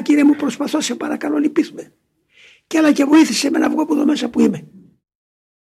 κύριε μου προσπαθώ σε παρακαλώ λυπήθουμε. Και αλλά και βοήθησε με να βγω από εδώ μέσα που είμαι.